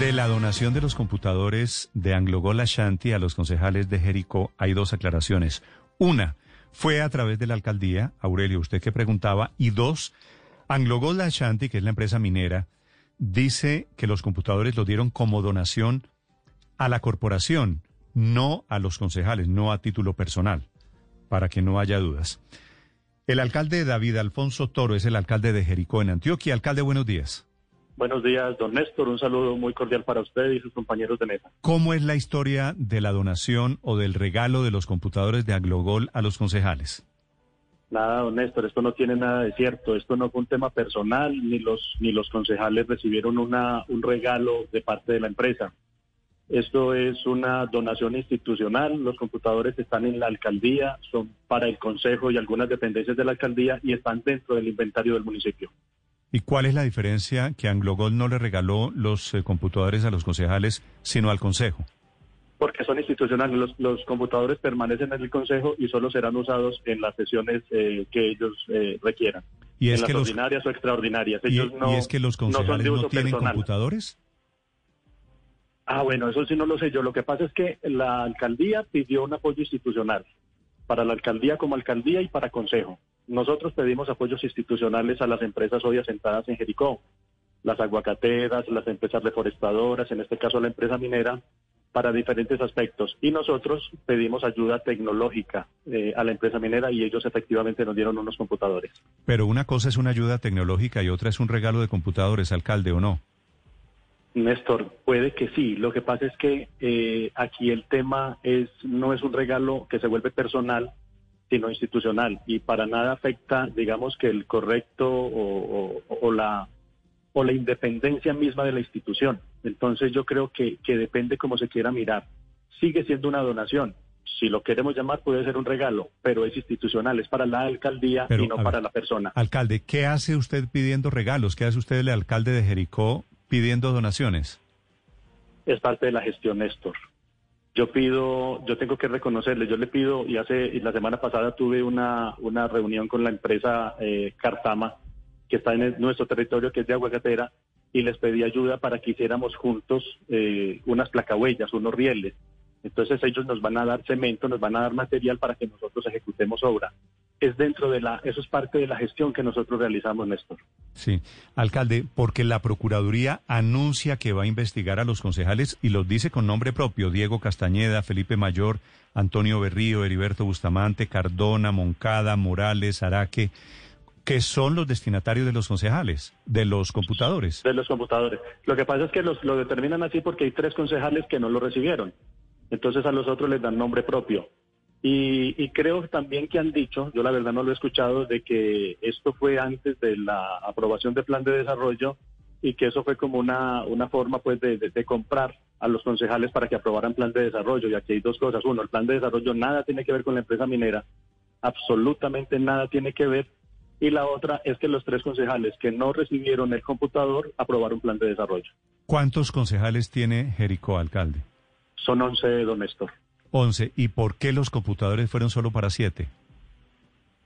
De la donación de los computadores de Anglogol Ashanti a los concejales de Jericó hay dos aclaraciones. Una, fue a través de la alcaldía, Aurelio, usted que preguntaba, y dos, Anglogol Ashanti, que es la empresa minera, dice que los computadores los dieron como donación a la corporación, no a los concejales, no a título personal, para que no haya dudas. El alcalde David Alfonso Toro es el alcalde de Jericó en Antioquia. Alcalde, buenos días. Buenos días, don Néstor. Un saludo muy cordial para usted y sus compañeros de mesa. ¿Cómo es la historia de la donación o del regalo de los computadores de Aglogol a los concejales? Nada, don Néstor, esto no tiene nada de cierto. Esto no fue un tema personal, ni los, ni los concejales recibieron una, un regalo de parte de la empresa. Esto es una donación institucional. Los computadores están en la alcaldía, son para el consejo y algunas dependencias de la alcaldía y están dentro del inventario del municipio. ¿Y cuál es la diferencia que Anglogol no le regaló los eh, computadores a los concejales, sino al consejo? Porque son institucionales. Los, computadores permanecen en el consejo y solo serán usados en las sesiones eh, que ellos eh, requieran. ¿Y es en que las ordinarias o extraordinarias. Ellos no, ¿Y es que los concejales no, tienen computadores? Ah, bueno, eso sí no lo sé yo. Lo que pasa es que la alcaldía pidió un apoyo institucional para la alcaldía como alcaldía y para consejo. Nosotros pedimos apoyos institucionales a las empresas hoy asentadas en Jericó, las aguacateras, las empresas reforestadoras, en este caso la empresa minera, para diferentes aspectos. Y nosotros pedimos ayuda tecnológica eh, a la empresa minera y ellos efectivamente nos dieron unos computadores. Pero una cosa es una ayuda tecnológica y otra es un regalo de computadores, alcalde, ¿o no? Néstor, puede que sí. Lo que pasa es que eh, aquí el tema es no es un regalo que se vuelve personal, sino institucional y para nada afecta, digamos que el correcto o, la o la independencia misma de la institución. Entonces yo creo que, que depende cómo se quiera mirar. Sigue siendo una donación. Si lo queremos llamar puede ser un regalo, pero es institucional, es para la alcaldía y no para la persona. Alcalde, ¿qué hace usted pidiendo regalos? ¿Qué hace usted el alcalde de Jericó pidiendo donaciones? Es parte de la gestión, Néstor. Yo pido, yo tengo que reconocerle, yo le pido, y hace la semana pasada tuve una, una reunión con la empresa eh, Cartama, que está en nuestro territorio, que es de Aguacatera, y les pedí ayuda para que hiciéramos juntos eh, unas placahuellas, unos rieles. Entonces ellos nos van a dar cemento, nos van a dar material para que nosotros ejecutemos obra es dentro de la, eso es parte de la gestión que nosotros realizamos, Néstor. Sí, alcalde, porque la Procuraduría anuncia que va a investigar a los concejales y los dice con nombre propio, Diego Castañeda, Felipe Mayor, Antonio Berrío, Heriberto Bustamante, Cardona, Moncada, Morales, Araque, que son los destinatarios de los concejales, de los computadores. De los computadores. Lo que pasa es que los, lo determinan así porque hay tres concejales que no lo recibieron. Entonces a los otros les dan nombre propio. Y, creo también que han dicho, yo la verdad no lo he escuchado, de que esto fue antes de la aprobación del plan de desarrollo y que eso fue como una, una forma pues de, de, comprar a los concejales para que aprobaran plan de desarrollo. Y aquí hay dos cosas. Uno, el plan de desarrollo nada tiene que ver con la empresa minera, absolutamente nada tiene que ver. Y la otra es que los tres concejales que no recibieron el computador aprobaron plan de desarrollo. ¿Cuántos concejales tiene Jericó, alcalde? Son 11, don Néstor. 11. ¿Y por qué los computadores fueron solo para 7?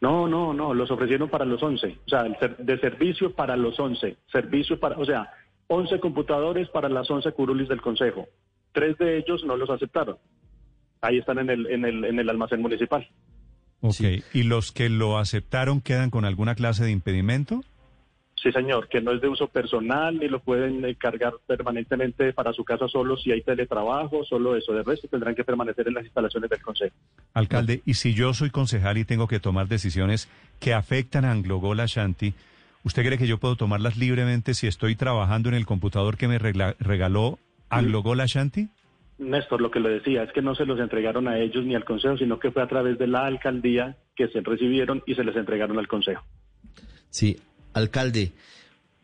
No, no, no, los ofrecieron para los 11. O sea, de servicio para los 11. Servicio para, o sea, 11 computadores para las 11 curulis del Consejo. Tres de ellos no los aceptaron. Ahí están en el, en el, en el almacén municipal. Ok, ¿y los que lo aceptaron quedan con alguna clase de impedimento? Sí, señor, que no es de uso personal ni lo pueden eh, cargar permanentemente para su casa solo si hay teletrabajo, solo eso. De resto tendrán que permanecer en las instalaciones del Consejo. Alcalde, y si yo soy concejal y tengo que tomar decisiones que afectan a Anglogol Ashanti, ¿usted cree que yo puedo tomarlas libremente si estoy trabajando en el computador que me regaló Anglogol Ashanti? Néstor, lo que le decía es que no se los entregaron a ellos ni al Consejo, sino que fue a través de la alcaldía que se recibieron y se les entregaron al Consejo. Sí, Alcalde,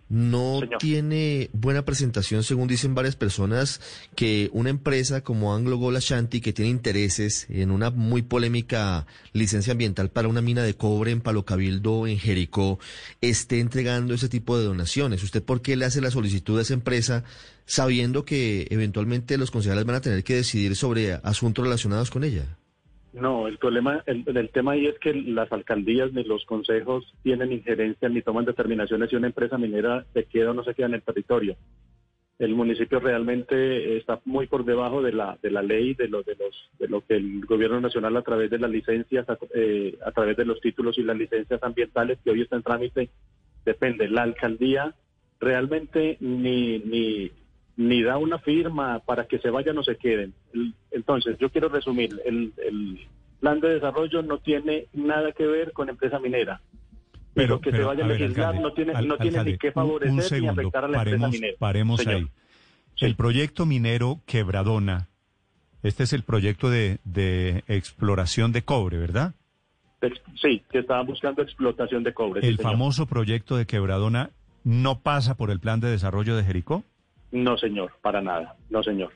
no tiene buena presentación, según dicen varias personas, que una empresa como Anglo Gold Ashanti, que tiene intereses en una muy polémica licencia ambiental para una mina de cobre en Palo Cabildo, en Jericó, esté entregando ese tipo de donaciones. ¿Usted por qué le hace la solicitud a esa empresa sabiendo que eventualmente los concejales van a tener que decidir sobre asuntos relacionados con ella? No, el problema, el, tema ahí es que las alcaldías ni los consejos tienen injerencia ni toman determinaciones si una empresa minera se queda o no se queda en el territorio. El municipio realmente está muy por debajo de la, de la ley, de lo, de, los, de lo que el gobierno nacional a través de las licencias, a, eh, a través de los títulos y las licencias ambientales que hoy está en trámite, depende. La alcaldía realmente ni, ni, ni da una firma para que se vayan o se queden. Entonces, yo quiero resumir, el, el plan de desarrollo no tiene nada que ver con empresa minera. Pero, que se vaya a legislar no tiene, no tiene ni que favorecer ni afectar a la empresa minera. Paremos ahí. El proyecto minero Quebradona, este es el proyecto de, de exploración de cobre, ¿verdad? Sí, que estaba buscando explotación de cobre. ¿El famoso proyecto de Quebradona no pasa por el plan de desarrollo de Jericó? No, señor, para nada. No, señor.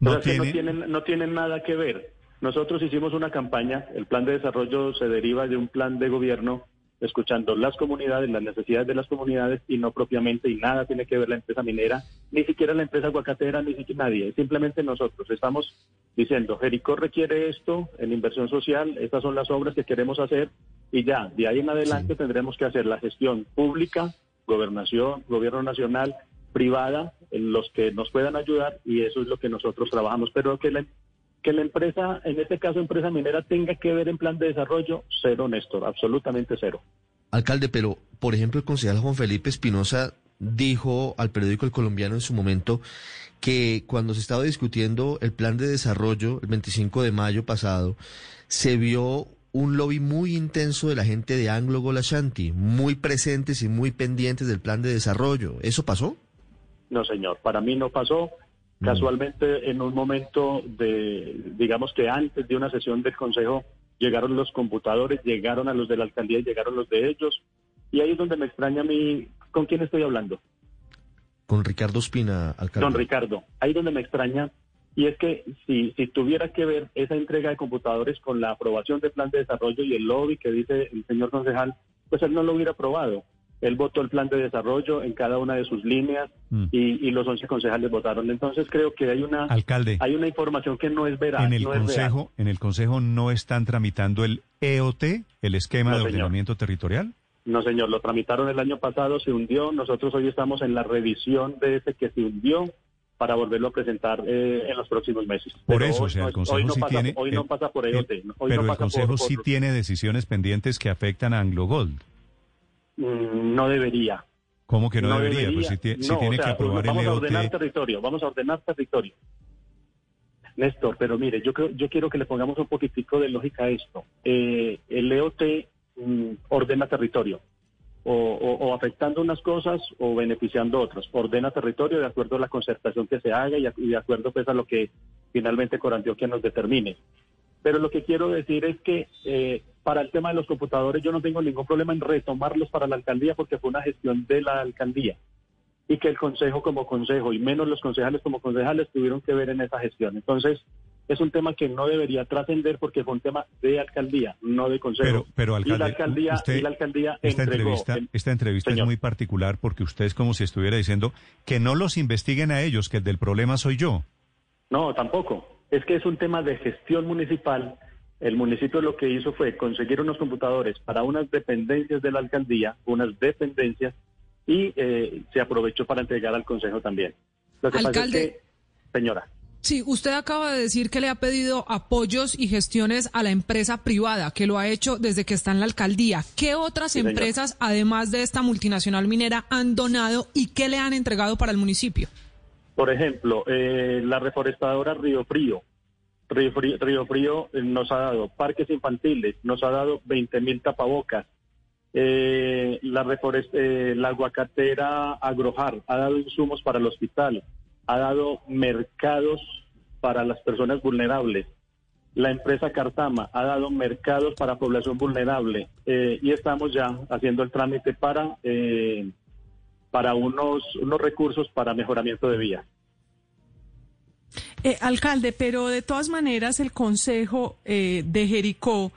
No, tienen, no tienen nada que ver. Nosotros hicimos una campaña, el plan de desarrollo se deriva de un plan de gobierno escuchando las comunidades, las necesidades de las comunidades y no propiamente, y nada tiene que ver la empresa minera, ni siquiera la empresa aguacatera, ni siquiera nadie, simplemente nosotros estamos diciendo, Jericó requiere esto en inversión social, estas son las obras que queremos hacer y ya, de ahí en adelante tendremos que hacer la gestión pública, gobernación, gobierno nacional, privada, en los que nos puedan ayudar y eso es lo que nosotros trabajamos, pero que la que la empresa, en este caso empresa minera, tenga que ver en plan de desarrollo, cero, Néstor, absolutamente cero. Alcalde, pero por ejemplo el concejal Juan Felipe Espinosa dijo al periódico El Colombiano en su momento que cuando se estaba discutiendo el plan de desarrollo el 25 de mayo pasado, se vio un lobby muy intenso de la gente de Anglo Golashanti, muy presentes y muy pendientes del plan de desarrollo. ¿Eso pasó? No, señor, para mí no pasó. Mm. Casualmente, en un momento de, digamos que antes de una sesión del Consejo, llegaron los computadores, llegaron a los de la alcaldía y llegaron los de ellos. Y ahí es donde me extraña a mí, ¿con quién estoy hablando? Con Ricardo Espina, alcalde. Don Ricardo, ahí es donde me extraña. Y es que si, si tuviera que ver esa entrega de computadores con la aprobación del plan de desarrollo y el lobby que dice el señor concejal, pues él no lo hubiera aprobado. Él votó el plan de desarrollo en cada una de sus líneas mm. y, los 11 concejales votaron. Entonces creo que hay una Alcalde, hay una información que no es veraz. En el consejo, en el consejo no están tramitando el EOT, el esquema de ordenamiento territorial. No, señor, lo tramitaron el año pasado, se hundió. Nosotros hoy estamos en la revisión de ese que se hundió para volverlo a presentar eh, en los próximos meses. Por eso, o sea, el Consejo sí tiene... Hoy no pasa por EOT. pero el Consejo sí tiene decisiones pendientes que afectan a Anglo Gold. Mm, no debería. ¿Cómo que no, debería? Pues si, tiene que aprobar vamos el a ordenar territorio, vamos a ordenar territorio. Néstor, pero mire, yo, yo quiero que le pongamos un poquitico de lógica a esto. Eh, el EOT mm, ordena territorio, o, afectando unas cosas o beneficiando otras. Ordena territorio de acuerdo a la concertación que se haga y, de acuerdo pues, a lo que finalmente Corantioquia nos determine. Pero lo que quiero decir es que eh, para el tema de los computadores yo no tengo ningún problema en retomarlos para la alcaldía porque fue una gestión de la alcaldía y que el consejo como consejo y menos los concejales como concejales tuvieron que ver en esa gestión. Entonces, es un tema que no debería trascender porque fue un tema de alcaldía, no de consejo. Pero, alcalde, y la alcaldía, y la alcaldía esta entrevista, esta entrevista es muy particular porque usted es como si estuviera diciendo que no los investiguen a ellos, que el del problema soy yo. No, tampoco es que es un tema de gestión municipal. El municipio lo que hizo fue conseguir unos computadores para unas dependencias de la alcaldía, unas dependencias, y eh, se aprovechó para entregar al Consejo también. Lo que Alcalde, señora. Sí, usted acaba de decir que le ha pedido apoyos y gestiones a la empresa privada, que lo ha hecho desde que está en la alcaldía. ¿Qué otras empresas, además de esta multinacional minera, han donado y qué le han entregado para el municipio? Por ejemplo, eh, la reforestadora Río Frío. Río Frío, eh, nos ha dado parques infantiles, nos ha dado 20 mil tapabocas. Eh, la, la aguacatera Agrojar ha dado insumos para el hospital, ha dado mercados para las personas vulnerables. La empresa Cartama ha dado mercados para población vulnerable y estamos ya haciendo el trámite para para unos, unos recursos para mejoramiento de vías. Eh, alcalde, pero de todas maneras el Consejo eh, de Jericó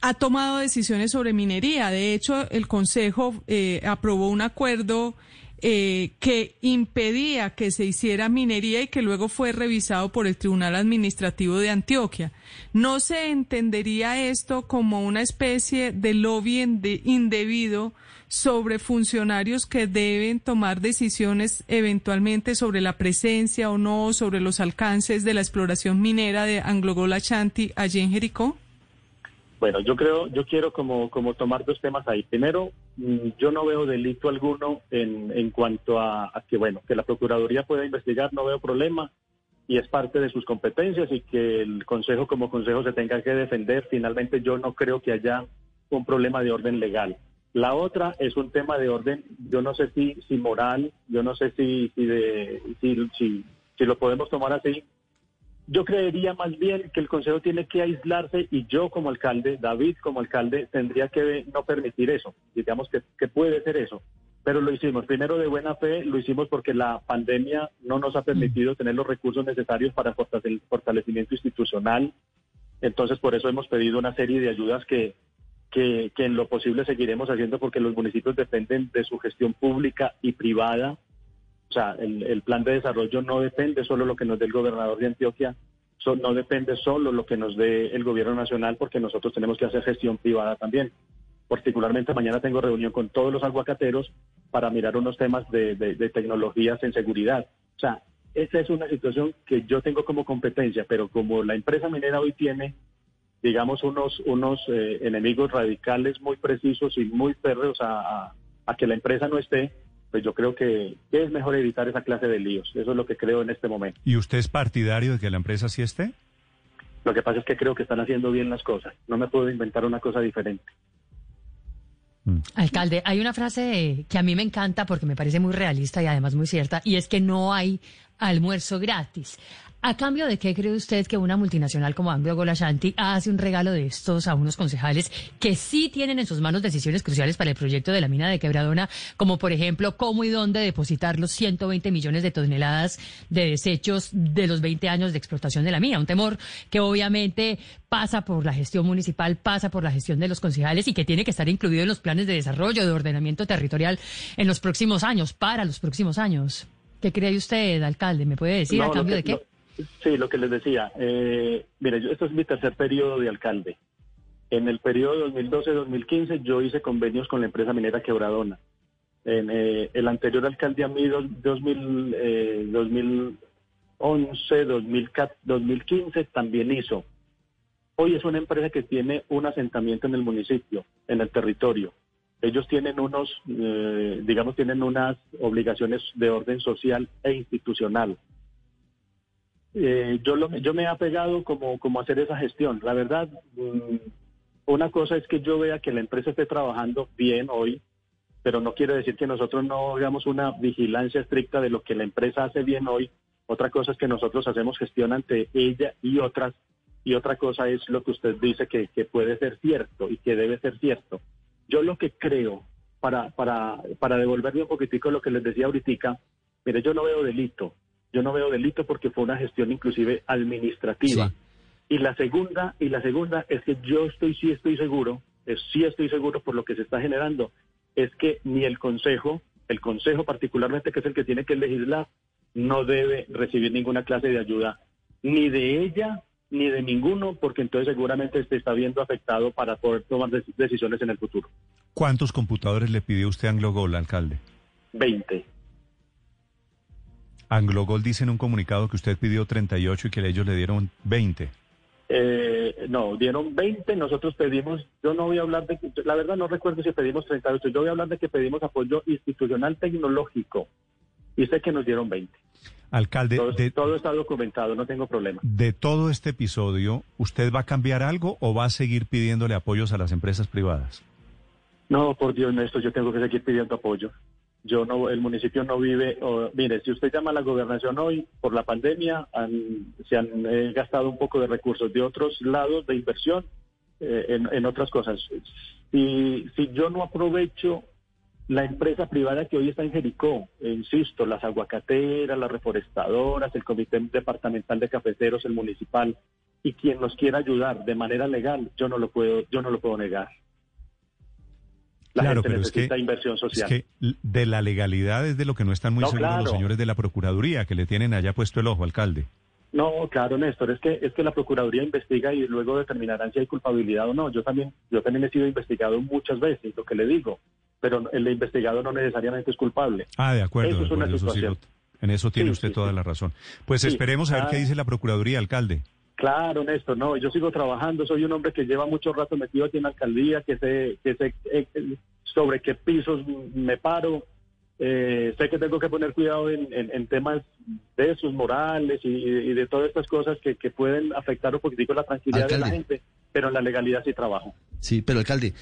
ha tomado decisiones sobre minería. De hecho, el Consejo eh, aprobó un acuerdo que impedía que se hiciera minería y que luego fue revisado por el Tribunal Administrativo de Antioquia. ¿No se entendería esto como una especie de lobby indebido sobre funcionarios que deben tomar decisiones eventualmente sobre la presencia o no, sobre los alcances de la exploración minera de Anglo Ashanti allí en Jericó? Bueno, yo creo, yo quiero como, como tomar dos temas ahí. Primero, mm, yo no veo delito alguno en, en cuanto a, a que, bueno, que la Procuraduría pueda investigar, no veo problema y es parte de sus competencias y que el Consejo como Consejo se tenga que defender. Finalmente yo no creo que haya un problema de orden legal. La otra es un tema de orden, yo no sé si, si moral, yo no sé si, si, de, si, si, si lo podemos tomar así. Yo creería más bien que el Consejo tiene que aislarse y yo como alcalde, David como alcalde, tendría que no permitir eso. Digamos que, que puede ser eso pero lo hicimos primero de buena fe, lo hicimos porque la pandemia no nos ha permitido mm. tener los recursos necesarios para el fortalecimiento institucional. Entonces, por eso hemos pedido una serie de ayudas que, que, en lo posible seguiremos haciendo porque los municipios dependen de su gestión pública y privada. O sea, el, plan de desarrollo no depende solo lo que nos dé el gobernador de Antioquia, no depende solo lo que nos dé el gobierno nacional porque nosotros tenemos que hacer gestión privada también. Particularmente mañana tengo reunión con todos los aguacateros para mirar unos temas de, tecnologías en seguridad. O sea, esa es una situación que yo tengo como competencia, pero como la empresa minera hoy tiene, digamos, unos, unos eh, enemigos radicales muy precisos y muy férreos a, que la empresa no esté, pues yo creo que, es mejor evitar esa clase de líos. Eso es lo que creo en este momento. ¿Y usted es partidario de que la empresa sí esté? Lo que pasa es que creo que están haciendo bien las cosas. No me puedo inventar una cosa diferente. Mm. Alcalde, hay una frase que a mí me encanta porque me parece muy realista y además muy cierta, y es que no hay almuerzo gratis. ¿A cambio de qué cree usted que una multinacional como Anglo Gold Ashanti hace un regalo de estos a unos concejales que sí tienen en sus manos decisiones cruciales para el proyecto de la mina de Quebradona, como por ejemplo cómo y dónde depositar los 120 millones de toneladas de desechos de los 20 años de explotación de la mina? Un temor que obviamente pasa por la gestión municipal, pasa por la gestión de los concejales y que tiene que estar incluido en los planes de desarrollo, de ordenamiento territorial en los próximos años, para los próximos años. ¿Qué cree usted, alcalde? ¿Me puede decir a cambio de qué? sí, lo que les decía. Eh, mire, yo, esto es mi tercer periodo de alcalde. En el periodo 2012-2015 yo hice convenios con la empresa minera Quebradona. En eh, el anterior alcalde a mí, 2000, eh, 2011, 2015, también hizo. Hoy es una empresa que tiene un asentamiento en el municipio, en el territorio ellos tienen unos, eh, digamos, tienen unas obligaciones de orden social e institucional. Eh, yo, lo, yo me he apegado como, como hacer esa gestión. La verdad, mm, una cosa es que yo vea que la empresa esté trabajando bien hoy, pero no quiere decir que nosotros no hagamos una vigilancia estricta de lo que la empresa hace bien hoy. Otra cosa es que nosotros hacemos gestión ante ella y otras, y otra cosa es lo que usted dice que, que puede ser cierto y que debe ser cierto. Yo lo que creo, para, para, para devolverme un poquitico lo que les decía ahorita, mire, yo no veo delito. Yo no veo delito porque fue una gestión inclusive administrativa. Y la segunda, y la segunda es que yo estoy, sí estoy seguro, es, sí estoy seguro por lo que se está generando, es que ni el Consejo, el Consejo particularmente, que es el que tiene que legislar, no debe recibir ninguna clase de ayuda, ni de ella ni de ninguno, porque entonces seguramente se está viendo afectado para poder tomar decisiones en el futuro. ¿Cuántos computadores le pidió usted a Anglogol, alcalde? Veinte. Anglogol dice en un comunicado que usted pidió 38 y que ellos le dieron 20. Eh, no, dieron 20, nosotros pedimos, yo no voy a hablar de, la verdad no recuerdo si pedimos 38, yo voy a hablar de que pedimos apoyo institucional tecnológico y sé que nos dieron 20. Alcalde, todo, de, todo, está documentado, no tengo problema. De todo este episodio, ¿usted va a cambiar algo o va a seguir pidiéndole apoyos a las empresas privadas? No, por Dios, Néstor, yo tengo que seguir pidiendo apoyo. Yo no, el municipio no vive. mire, si usted llama a la gobernación hoy por la pandemia, se han eh, gastado un poco de recursos de otros lados de inversión eh, en, en, otras cosas. Si, si yo no aprovecho la empresa privada que hoy está en Jericó, insisto, las aguacateras, las reforestadoras, el comité departamental de cafeteros, el municipal, y quien nos quiera ayudar de manera legal, yo no lo puedo, yo no lo puedo negar. La claro, gente pero necesita es que, inversión social. Es que de la legalidad es de lo que no están muy seguros los señores de la Procuraduría, que le tienen allá puesto el ojo, alcalde. No, claro, Néstor, es que es que la Procuraduría investiga y luego determinarán si hay culpabilidad o no. Yo también yo también he sido investigado muchas veces, lo que le digo pero el investigado no necesariamente es culpable. Ah, de acuerdo. Eso de es una acuerdo, eso sí situación. lo- en eso tiene Sí, usted sí, toda sí. la razón. Pues Sí. esperemos a ver qué Ah. dice la Procuraduría, alcalde. Claro, Néstor, no, yo sigo trabajando, soy un hombre que lleva mucho rato metido aquí en la alcaldía, que sé, que sé eh, sobre qué pisos me paro, eh, sé que tengo que poner cuidado en, en- en temas de esos morales y, y de todas estas cosas que, que pueden afectar un poquitico la tranquilidad de la gente, pero en la legalidad sí trabajo. Sí, pero alcalde,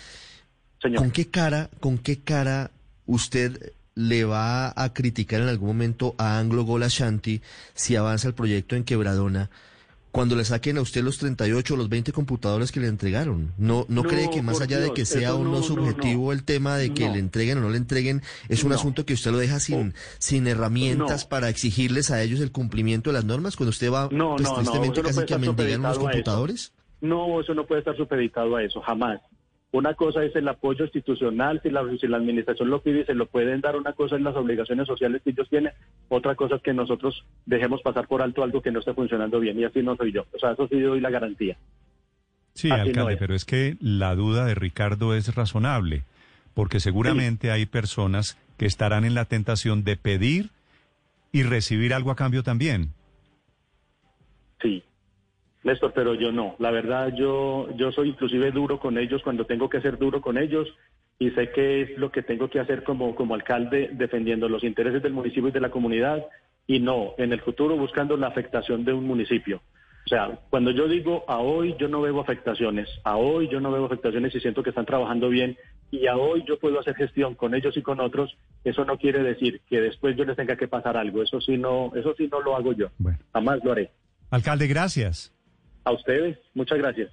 Señor. ¿con qué cara, con qué cara usted le va a criticar en algún momento a Anglo Gola Shanti si avanza el proyecto en Quebradona? Cuando le saquen a usted los 38 o los 20 computadores que le entregaron, ¿no, no, No, cree que más allá de que sea o no no, subjetivo el tema de que le entreguen o no le entreguen, es un asunto que usted lo deja sin, sin herramientas para exigirles a ellos el cumplimiento de las normas cuando usted va pues, tristemente casi que a mendigar unos computadores? No, eso no puede estar supeditado a eso, jamás. Una cosa es el apoyo institucional, si la, si la administración lo pide y se lo pueden dar, una cosa es las obligaciones sociales que ellos tienen, otra cosa es que nosotros dejemos pasar por alto algo que no esté funcionando bien, y así no soy yo. O sea, eso sí doy la garantía. Sí, Así no alcalde, es. pero es que la duda de Ricardo es razonable, porque seguramente hay personas que estarán en la tentación de pedir y recibir algo a cambio también. Sí. Néstor, pero yo no. La verdad, yo, yo soy inclusive duro con ellos cuando tengo que ser duro con ellos y sé que es lo que tengo que hacer como, como alcalde defendiendo los intereses del municipio y de la comunidad y no en el futuro buscando la afectación de un municipio. O sea, cuando yo digo a hoy yo no veo afectaciones, a hoy yo no veo afectaciones y siento que están trabajando bien y a hoy yo puedo hacer gestión con ellos y con otros, eso no quiere decir que después yo les tenga que pasar algo, eso sí no, eso sí no lo hago yo, Bueno, jamás lo haré. alcalde, gracias. A ustedes, muchas gracias.